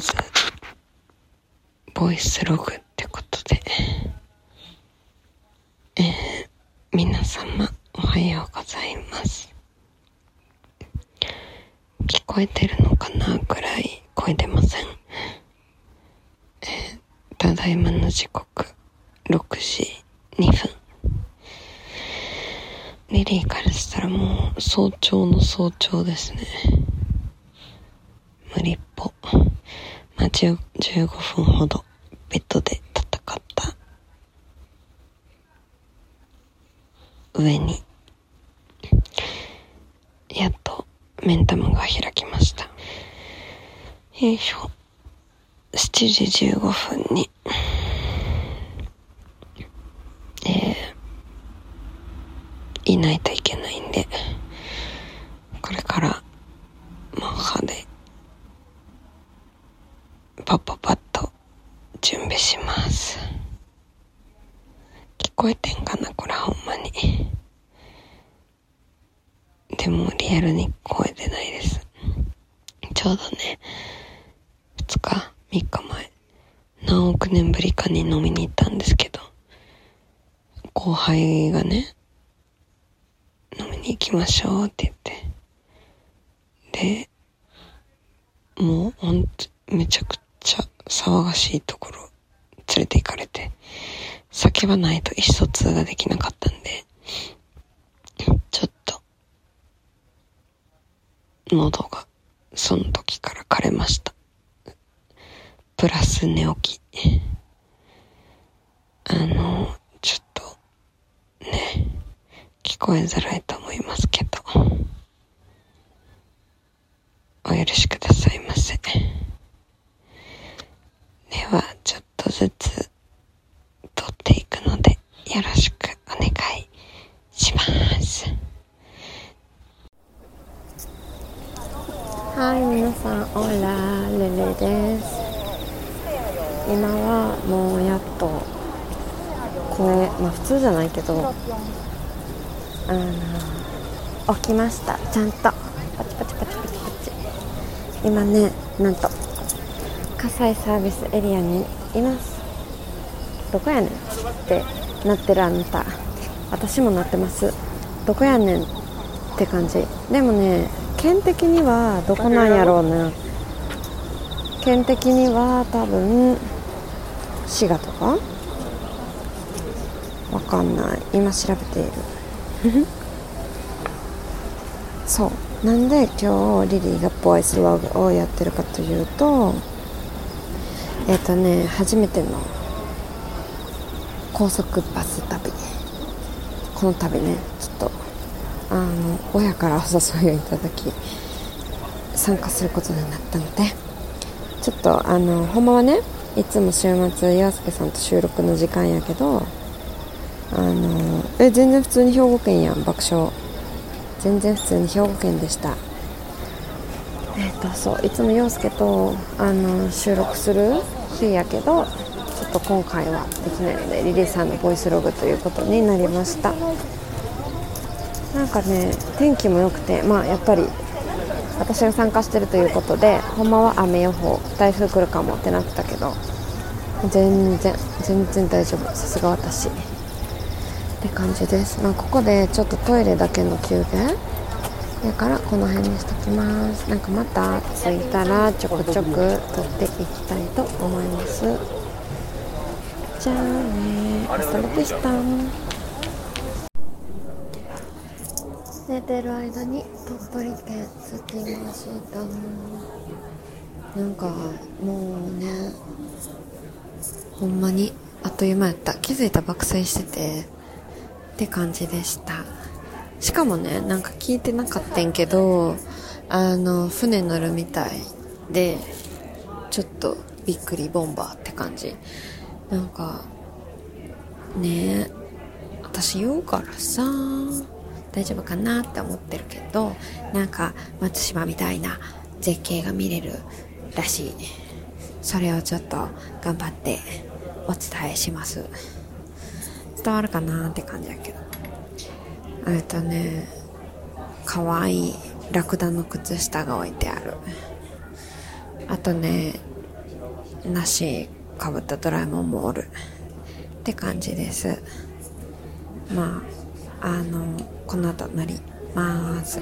ズボイスログってことで、えー、皆様おはようございます。聞こえてるのかなぐらい声出ません。えー、ただいまの時刻6時2分。リリーからしたらもう早朝の早朝ですね。無理っぽ。まあ、15分ほどベッドで戦った上に、やっと目ん玉が開きました。よいしょ。7時15分にいないといけないんで、これから、マッハで、パッパパッと準備します。聞こえてんかなこれほんまに。でもリアルに声出ないです。ちょうどね、2日、3日前、何億年ぶりかに飲みに行ったんですけど、後輩がね、飲みに行きましょうって言って。で、もうほんと、めちゃくちゃ騒がしいところ連れて行かれて、叫ばないと意思疎通ができなかったんで、ちょっと、喉がその時から枯れました。プラス寝起き。あの、ちょっと、ね。聞こえづらいと思いますけど、お許しくださいませ。では、ちょっとずつ撮っていくので、よろしくお願いします。はい、皆さん、オラ、レレです。今はもうやっと声、まあ普通じゃないけど、あの起きました。ちゃんと。パチパチパチパチパチ。今ねなんと葛西サービスエリアにいます。どこやねんってなってるあなた。私もなってます。どこやねんって感じ。でもね県的にはどこなんやろうな。県的には多分滋賀とか？わかんない。今調べている。そう。なんで今日リリーがボイスログをやってるかというとえっ、ー、とね初めての高速バス旅。この旅ね。ちょっとあの親からお誘いをいただき参加することになったので。ちょっとあのほんまはねいつも週末洋介さんと収録の時間やけどあのえ全然普通に兵庫県やん爆笑。全然普通に兵庫県でした。えっ、ー、とそういつも陽介とあの収録する日やけどちょっと今回はできないのでリリーさんのボイスログということになりました。なんかね天気も良くてまあやっぱり私が参加してるということでほんまは雨予報台風来るかもってなってたけど全然全然大丈夫。さすが私。って感じです、まあ、ここでちょっとトイレだけの休憩。だからこの辺にしときます。なんかまた着いたらちょくちょく撮っていきたいと思います。じゃあねあそれでした寝てる間に鳥取県着きました。なんかもうねほんまにあっという間やった。気づいた爆睡してて。って感じでした。しかもねなんか聞いてなかったんけどあの船乗るみたいでちょっとびっくりボンバーって感じ。なんかね私言うからさ大丈夫かなって思ってるけどなんか松島みたいな絶景が見れるらしいそれをちょっと頑張ってお伝えします。伝わるかなって感じやけど。えっとねかわいいラクダの靴下が置いてある。あとね梨かぶったドラえもんもおる。って感じです。まああのこの後乗ります。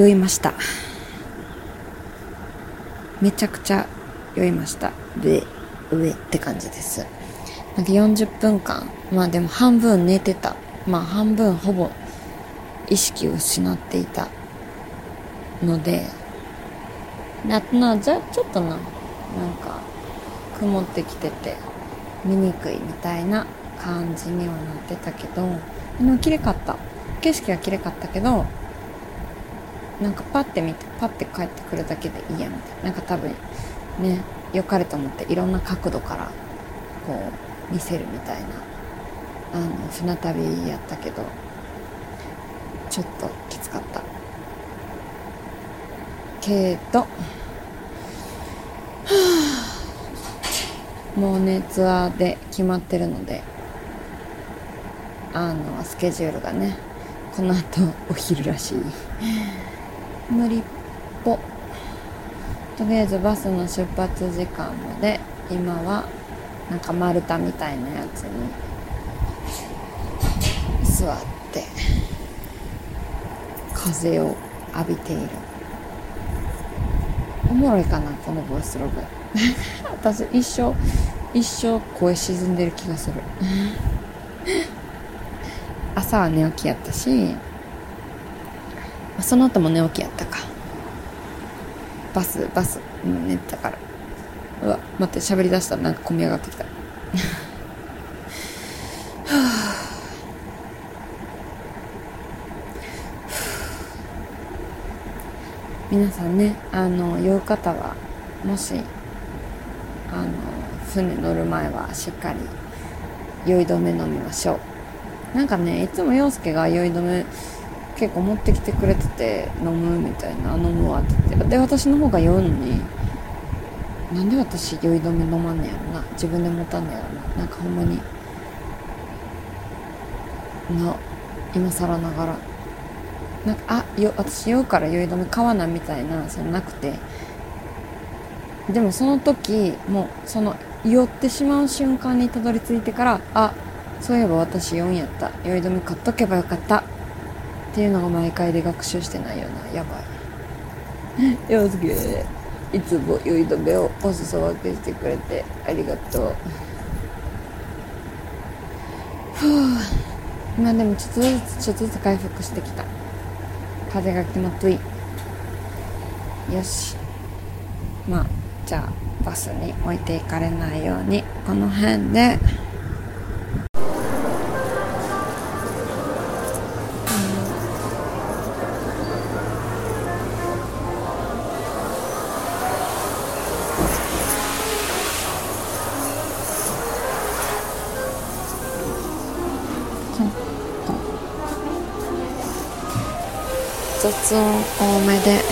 酔いました。めちゃくちゃ酔いました。上上って感じです。なんか40分間まあでも半分寝てた。まあ半分ほぼ意識を失っていたのでななじゃちょっとななんか曇ってきてて見にくいみたいな感じにはなってたけどでも綺麗かった。景色は綺麗かったけどなんかパッて見てパッて帰ってくるだけでいいやみたいな。なんか多分ね良かれと思っていろんな角度からこう見せるみたいな。あの船旅やったけどちょっときつかった。けど、はあ、もうねツアーで決まってるのであのスケジュールがねこの後お昼らしい。無理っぽ。とりあえずバスの出発時間まで今はなんか丸太みたいなやつに座って風を浴びている。おもろいかなこのボイスログ。私一生一生声沈んでる気がする。朝は寝起きやったしその後も寝起きやったか。バスバス寝てたから。うわ待って喋りだしたらなんか込み上がってきた。皆さんねあの酔う方はもしあの船乗る前はしっかり酔い止め飲みましょう。なんかねいつも陽介が酔い止め結構持ってきてくれてて飲むみたいな飲むわって言って。で私の方が酔うのになんで私酔い止め飲まんねやろな。自分で持たんねやろな。なんかほんまにな今更ながら。なんかあよ私酔うから酔い止め買わなみたいなそのなくて。でもその時もうその酔ってしまう瞬間にたどり着いてからあそういえば私4やった。酔い止め買っとけばよかった。っていうのが毎回で学習してないよなやばい。陽介いつも酔い止めをお裾分けしてくれてありがとう。ふう。まあでもちょっとずつちょっとずつ回復してきた。風が気持ちいい。よし。まあじゃあバスに置いていかれないようにこの辺で雑音多めで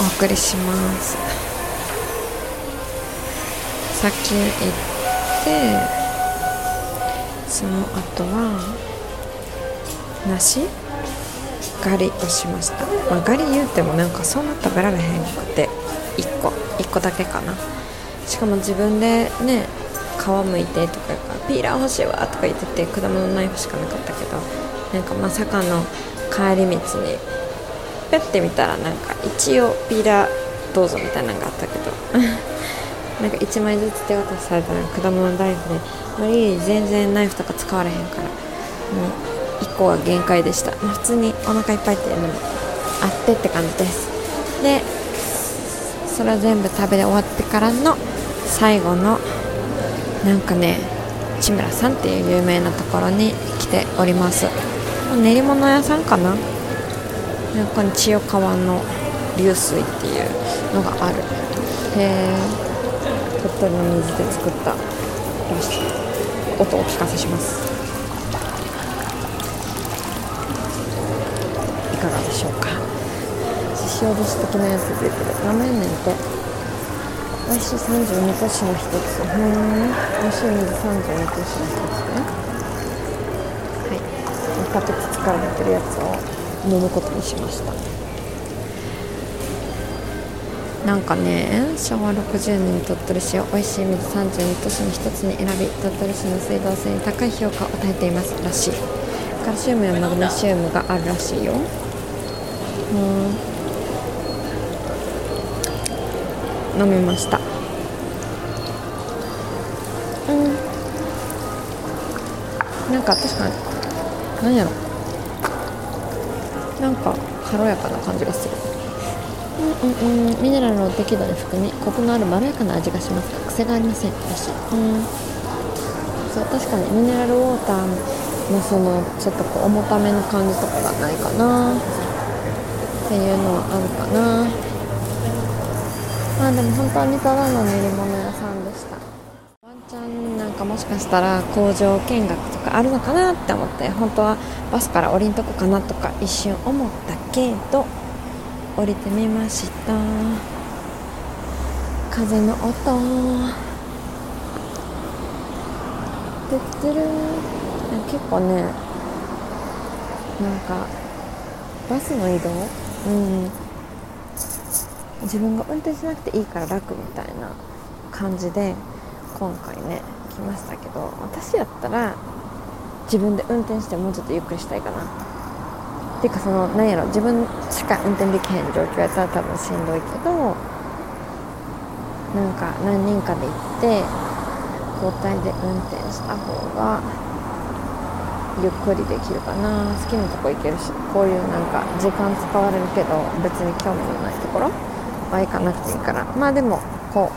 お送りします。先行ってその後は梨狩りをしました、まあ、狩り言うてもなんかそんな食べられへんくて1個1個だけかな。しかも自分でね皮むいてとかピーラー欲しいわとか言ってて果物ナイフしかなかったけどなんかまさかの帰り道にペッて見たらなんか一応ピーラーどうぞみたいなのがあったけど。なんか1枚ずつ手渡されたら果物ナイフで「マリー全然ナイフとか使われへんから。もう1個は限界でした、まあ、普通にお腹いっぱいっていうのもあってって感じです。でそれを全部食べ終わってからの最後のなんかね千村さんっていう有名なところに来ております。練り物屋さんかな？なんか千代川の流水っていうのがある。へ鳥取の水で作ったよし音をお聞かせします。いかがでしょうか。ししおどし的なやつ出てるなめんねんて美味しい32都市の一つ。うん美味しい水32都市の一つね。はい。バケツから出てるやつを飲むことにしました。なんかね昭和60年に鳥取市を美味しい水32都市の一つに選び鳥取市の水道水に高い評価を与えていますらしい。カルシウムやマグネシウムがあるらしいよ。うん。飲みました。うん。なんか確かに何やろ。なんか軽やかな感じがする。うんうんうん。ミネラルを適度に含みコクのあるまろやかな味がしますが癖がありません。らしいうん。そう確かにミネラルウォーターのそのちょっとこう重ための感じとかがないかな。っていうのはあるかな。まあでも本当にただの練り物屋さんでした。ワンチャンなんかもしかしたら工場見学とかあるのかなって思って本当はバスから降りんとこかなとか一瞬思ったけど降りてみました。風の音。てってる結構ねなんかバスの移動？うん。自分が運転しなくていいから楽みたいな感じで今回ね来ましたけど私やったら自分で運転してもうちょっとゆっくりしたいかな。っていうかその何やろ自分しか運転できへん状況やったら多分しんどいけどなんか何人かで行って交代で運転した方がゆっくりできるかな。好きなとこ行けるしこういうなんか時間使われるけど別に興味のないところは行かなくていいから。まあでもこう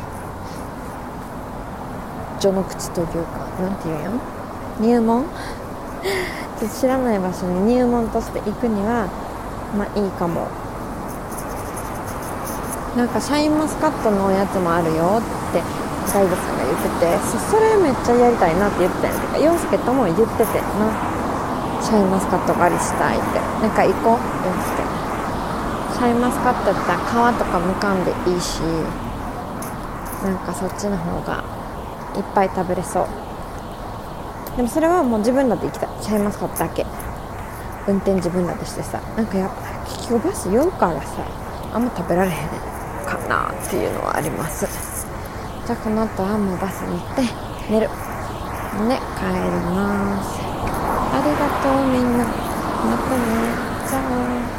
序の口というか何て言うんや入門？知らない場所に入門として行くにはまあいいかも。なんかシャインマスカットのおやつもあるよってガイドさんが言っててそれめっちゃやりたいなって言ってたんやけど洋介とも言っててな。シャインマスカット狩りしたいって。なんか行こう洋介シャインマスカットったら皮とかむかんでいいしなんかそっちの方がいっぱい食べれそう。でもそれはもう自分らで行きたいシャインマスカットだけ。運転自分らでしてさなんかやっぱ結局バス酔うからさあんま食べられへんかなっていうのはあります。じゃあこの後はもうバスに行って寝る。ね帰ります。ありがとうみんな。またね。じゃあ。